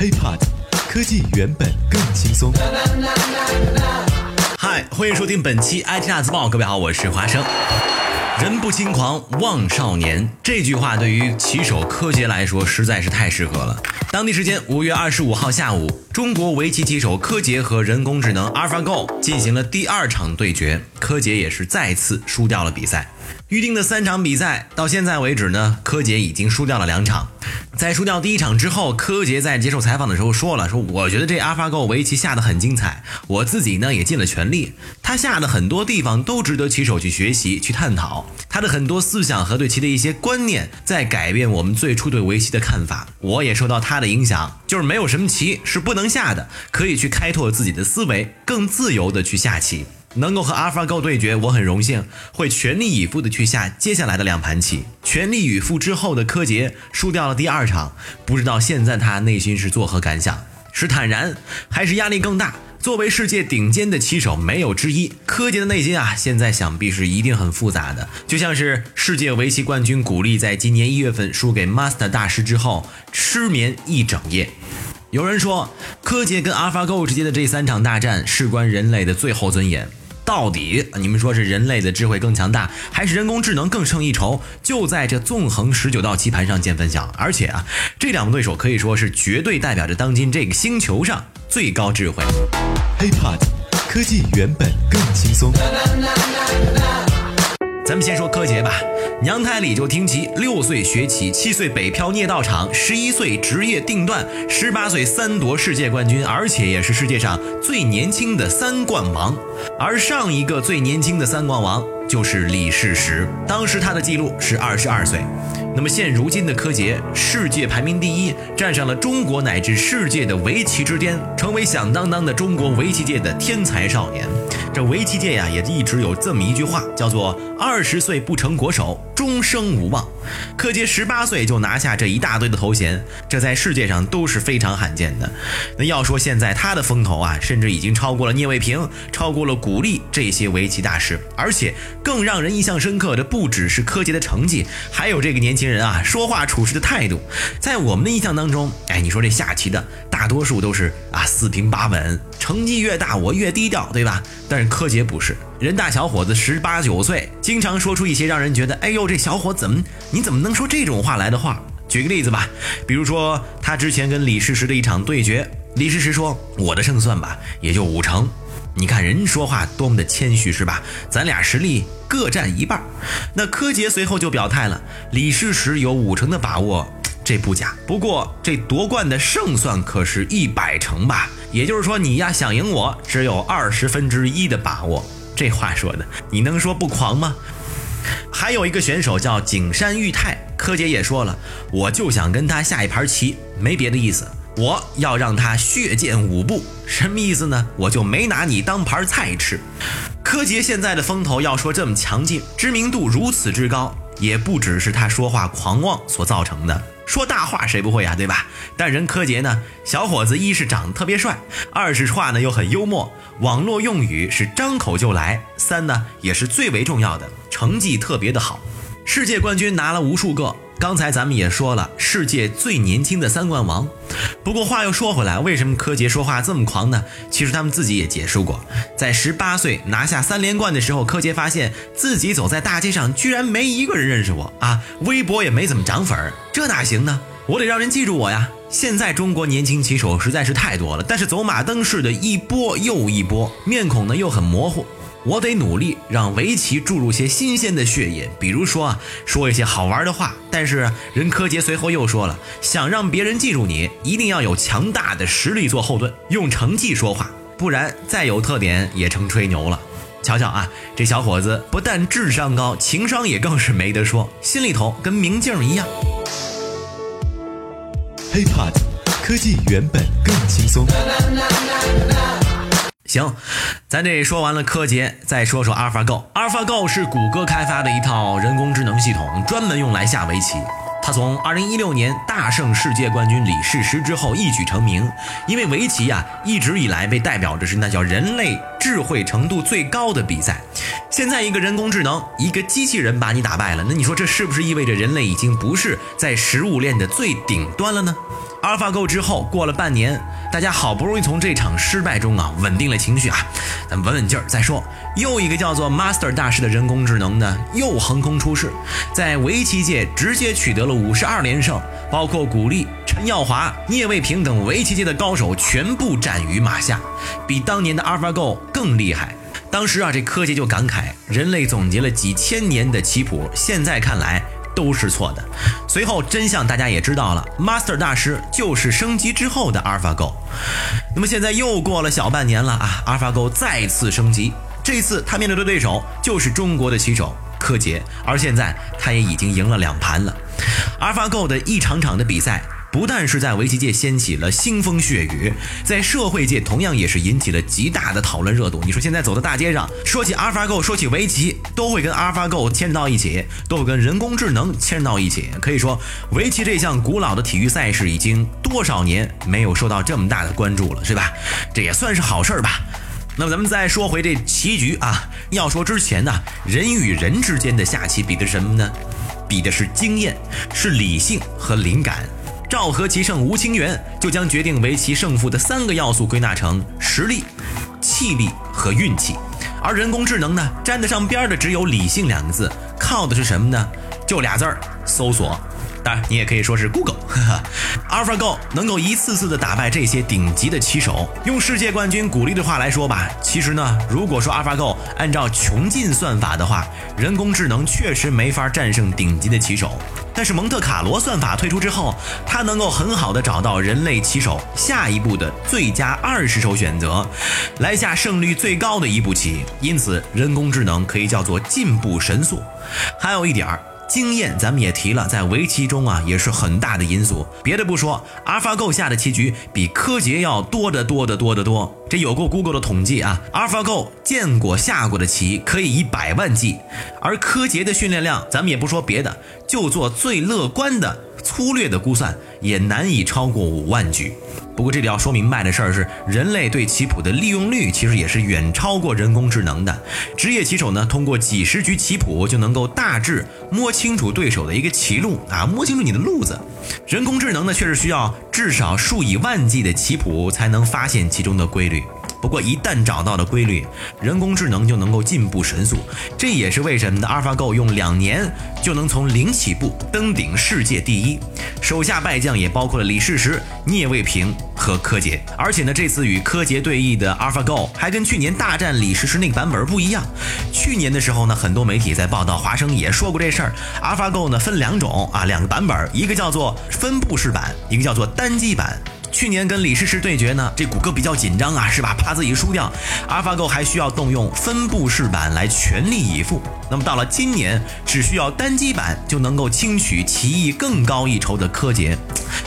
HiPod，科技原本更轻松。嗨，欢迎收听本期 IT 大字报。各位好，我是华生。人不轻狂枉少年，这句话对于棋手柯洁来说实在是太适合了。当地时间五月二十五号下午，中国围棋棋手柯洁和人工智能 AlphaGo 进行了第二场对决，柯洁也是再次输掉了比赛。预定的三场比赛到现在为止呢，柯洁已经输掉了两场。在输掉第一场之后，柯洁在接受采访的时候说了：“说我觉得这 AlphaGo 围棋下得很精彩，我自己呢也尽了全力。他下的很多地方都值得棋手去学习、去探讨。他的很多思想和对棋的一些观念，在改变我们最初对围棋的看法。我也受到他的影响，就是没有什么棋是不能能下的，可以去开拓自己的思维，更自由的去下棋。”能够和 AlphaGo 对决，我很荣幸，会全力以赴的去下接下来的两盘棋。全力以赴之后的柯洁输掉了第二场，不知道现在他内心是作何感想？是坦然，还是压力更大？作为世界顶尖的棋手，没有之一。柯洁的内心啊，现在想必是一定很复杂的，就像是世界围棋冠军古力在今年一月份输给 Master 大师之后，失眠一整夜。有人说，柯洁跟 AlphaGo 之间的这三场大战，事关人类的最后尊严。到底你们说是人类的智慧更强大，还是人工智能更胜一筹？就在这纵横十九道棋盘上见分晓。而且啊，这两个对手可以说是绝对代表着当今这个星球上最高智慧。HiPod，科技原本更轻松。咱们先说柯洁吧，娘胎里就听棋，六岁学棋，七岁北漂聂道场，十一岁职业定段，十八岁三夺世界冠军，而且也是世界上最年轻的三冠王。而上一个最年轻的三冠王就是李世石，当时他的记录是二十二岁。那么现如今的柯洁，世界排名第一，站上了中国乃至世界的围棋之巅，成为响当当的中国围棋界的天才少年。这围棋界呀，也一直有这么一句话，叫做“二十岁不成国手，终生无望”。柯洁十八岁就拿下这一大堆的头衔，这在世界上都是非常罕见的。那要说现在他的风头啊，甚至已经超过了聂卫平，超过了古力这些围棋大师。而且更让人印象深刻的，不只是柯洁的成绩，还有这个年轻人啊说话处事的态度。在我们的印象当中，哎，你说这下棋的大多数都是啊四平八稳，成绩越大我越低调，对吧？但是柯洁不是人大小伙子，十八九岁，经常说出一些让人觉得，哎呦，这小伙怎么，你怎么能说这种话来的话？举个例子吧，比如说他之前跟李世石的一场对决，李世石说，我的胜算吧也就五成，你看人说话多么的谦虚是吧？咱俩实力各占一半。那柯洁随后就表态了，李世石有五成的把握。这不假，不过这夺冠的胜算可是一百成吧？也就是说，你呀想赢我，只有二十分之一的把握。这话说的，你能说不狂吗？还有一个选手叫景山裕太，柯洁也说了，我就想跟他下一盘棋，没别的意思，我要让他血溅五步。什么意思呢？我就没拿你当盘菜吃。柯洁现在的风头要说这么强劲，知名度如此之高，也不只是他说话狂妄所造成的。说大话谁不会呀，对吧？但人柯洁呢，小伙子一是长得特别帅，二是话呢又很幽默，网络用语是张口就来，三呢也是最为重要的，成绩特别的好，世界冠军拿了无数个。刚才咱们也说了，世界最年轻的三冠王。不过话又说回来，为什么柯洁说话这么狂呢？其实他们自己也解释过，在十八岁拿下三连冠的时候，柯洁发现自己走在大街上，居然没一个人认识我啊，微博也没怎么涨粉儿，这哪行呢？我得让人记住我呀。现在中国年轻棋手实在是太多了，但是走马灯似的一波又一波，面孔呢又很模糊。我得努力让围棋注入些新鲜的血液，比如说啊，说一些好玩的话。但是任柯洁随后又说了，想让别人记住你，一定要有强大的实力做后盾，用成绩说话，不然再有特点也成吹牛了。瞧瞧啊，这小伙子不但智商高，情商也更是没得说，心里头跟明镜一样。HiPod，科技原本更轻松。行，咱这说完了柯洁，再说说 AlphaGo。AlphaGo 是谷歌开发的一套人工智能系统，专门用来下围棋。它从2016年大胜世界冠军李世石之后一举成名。因为围棋呀，一直以来被代表着是那叫人类智慧程度最高的比赛。现在一个人工智能，一个机器人把你打败了，那你说这是不是意味着人类已经不是在食物链的最顶端了呢？AlphaGo 之后过了半年，大家好不容易从这场失败中啊稳定了情绪啊，咱稳稳劲儿再说。又一个叫做 Master 大师的人工智能呢，又横空出世，在围棋界直接取得了五十二连胜，包括古力、陈耀华、聂卫平等围棋界的高手全部斩于马下，比当年的 AlphaGo 更厉害。当时啊，这柯洁就感慨，人类总结了几千年的棋谱，现在看来。都是错的。随后真相大家也知道了，Master 大师就是升级之后的 AlphaGo。那么现在又过了小半年了啊，AlphaGo 再次升级，这次他面对的对手就是中国的棋手柯洁，而现在他也已经赢了两盘了。AlphaGo 的一场场的比赛。不但是在围棋界掀起了腥风血雨，在社会界同样也是引起了极大的讨论热度。你说现在走到大街上，说起 AlphaGo，说起围棋，都会跟 AlphaGo 牵到一起，都会跟人工智能牵到一起。可以说，围棋这项古老的体育赛事已经多少年没有受到这么大的关注了，是吧？这也算是好事儿吧。那么咱们再说回这棋局啊，要说之前呢，人与人之间的下棋比的什么呢？比的是经验，是理性和灵感。赵和棋圣吴清源就将决定围棋胜负的三个要素归纳成实力、气力和运气，而人工智能呢，沾得上边儿的只有理性两个字，靠的是什么呢？就俩字儿：搜索。当然，你也可以说是 Google。AlphaGo 能够一次次的打败这些顶级的棋手，用世界冠军鼓励的话来说吧，其实呢，如果说 AlphaGo 按照穷尽算法的话，人工智能确实没法战胜顶级的棋手。但是蒙特卡罗算法推出之后，它能够很好的找到人类棋手下一步的最佳二十手选择，来下胜率最高的一步棋。因此，人工智能可以叫做进步神速。还有一点儿。经验，咱们也提了，在围棋中啊，也是很大的因素。别的不说，AlphaGo 下的棋局比柯洁要多得多得多得多。这有过 Google 的统计啊，AlphaGo 见过下过的棋可以以百万计，而柯洁的训练量，咱们也不说别的，就做最乐观的。粗略的估算也难以超过五万局。不过这里要说明白的事儿是，人类对棋谱的利用率其实也是远超过人工智能的。职业棋手呢，通过几十局棋谱就能够大致摸清楚对手的一个棋路啊，摸清楚你的路子。人工智能呢，却是需要至少数以万计的棋谱才能发现其中的规律。不过一旦找到了规律，人工智能就能够进步神速。这也是为什么呢？AlphaGo 用两年就能从零起步登顶世界第一，手下败将也包括了李世石、聂卫平和柯洁。而且呢，这次与柯洁对弈的阿尔法 go 还跟去年大战李世石那个版本不一样。去年的时候呢，很多媒体在报道，华生也说过这事儿。AlphaGo 呢分两种啊，两个版本，一个叫做分布式版，一个叫做单机版。去年跟李世石对决呢，这谷歌比较紧张啊，是吧？怕自己输掉，AlphaGo 还需要动用分布式版来全力以赴。那么到了今年，只需要单机版就能够轻取棋艺更高一筹的柯洁。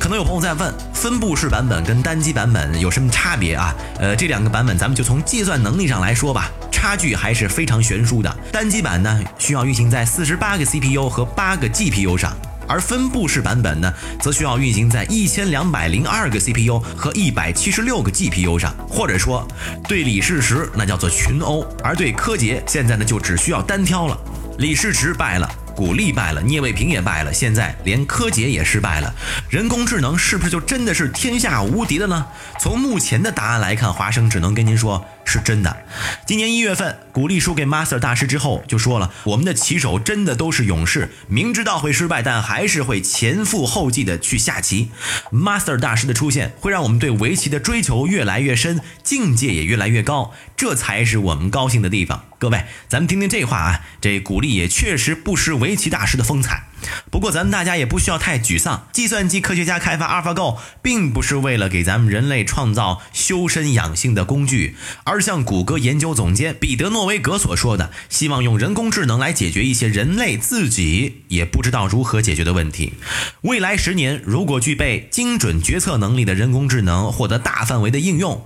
可能有朋友在问，分布式版本跟单机版本有什么差别啊？呃，这两个版本咱们就从计算能力上来说吧，差距还是非常悬殊的。单机版呢，需要运行在四十八个 CPU 和八个 GPU 上。而分布式版本呢，则需要运行在一千两百零二个 CPU 和一百七十六个 GPU 上，或者说，对李世石那叫做群殴，而对柯洁现在呢就只需要单挑了。李世石败了。古力败了，聂卫平也败了，现在连柯洁也失败了。人工智能是不是就真的是天下无敌的呢？从目前的答案来看，华生只能跟您说是真的。今年一月份，古力输给 Master 大师之后，就说了：“我们的棋手真的都是勇士，明知道会失败，但还是会前赴后继的去下棋。”Master 大师的出现会让我们对围棋的追求越来越深，境界也越来越高，这才是我们高兴的地方。各位，咱们听听这话啊，这古力也确实不失围棋大师的风采。不过，咱们大家也不需要太沮丧。计算机科学家开发 AlphaGo，并不是为了给咱们人类创造修身养性的工具，而像谷歌研究总监彼得诺维格所说的，希望用人工智能来解决一些人类自己也不知道如何解决的问题。未来十年，如果具备精准决策能力的人工智能获得大范围的应用，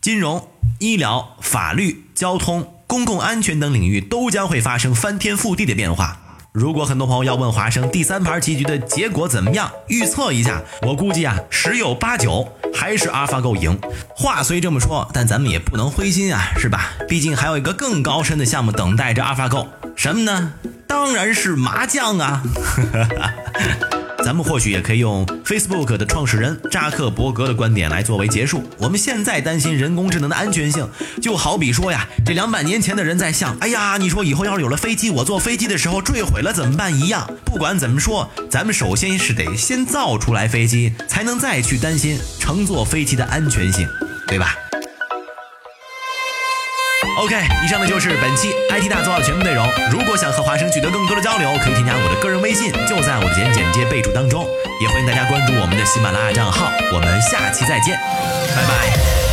金融、医疗、法律、交通。公共安全等领域都将会发生翻天覆地的变化。如果很多朋友要问华生第三盘棋局的结果怎么样，预测一下，我估计啊，十有八九还是 AlphaGo 赢。话虽这么说，但咱们也不能灰心啊，是吧？毕竟还有一个更高深的项目等待着 AlphaGo，什么呢？当然是麻将啊！咱们或许也可以用 Facebook 的创始人扎克伯格的观点来作为结束。我们现在担心人工智能的安全性，就好比说呀，这两百年前的人在想，哎呀，你说以后要是有了飞机，我坐飞机的时候坠毁了怎么办一样。不管怎么说，咱们首先是得先造出来飞机，才能再去担心乘坐飞机的安全性，对吧？OK，以上呢就是本期 IT 大作的全部内容。如果想和华生取得更多的交流，可以添加我的个人微信，就在我的简简介备注当中。也欢迎大家关注我们的喜马拉雅账号。我们下期再见，拜拜。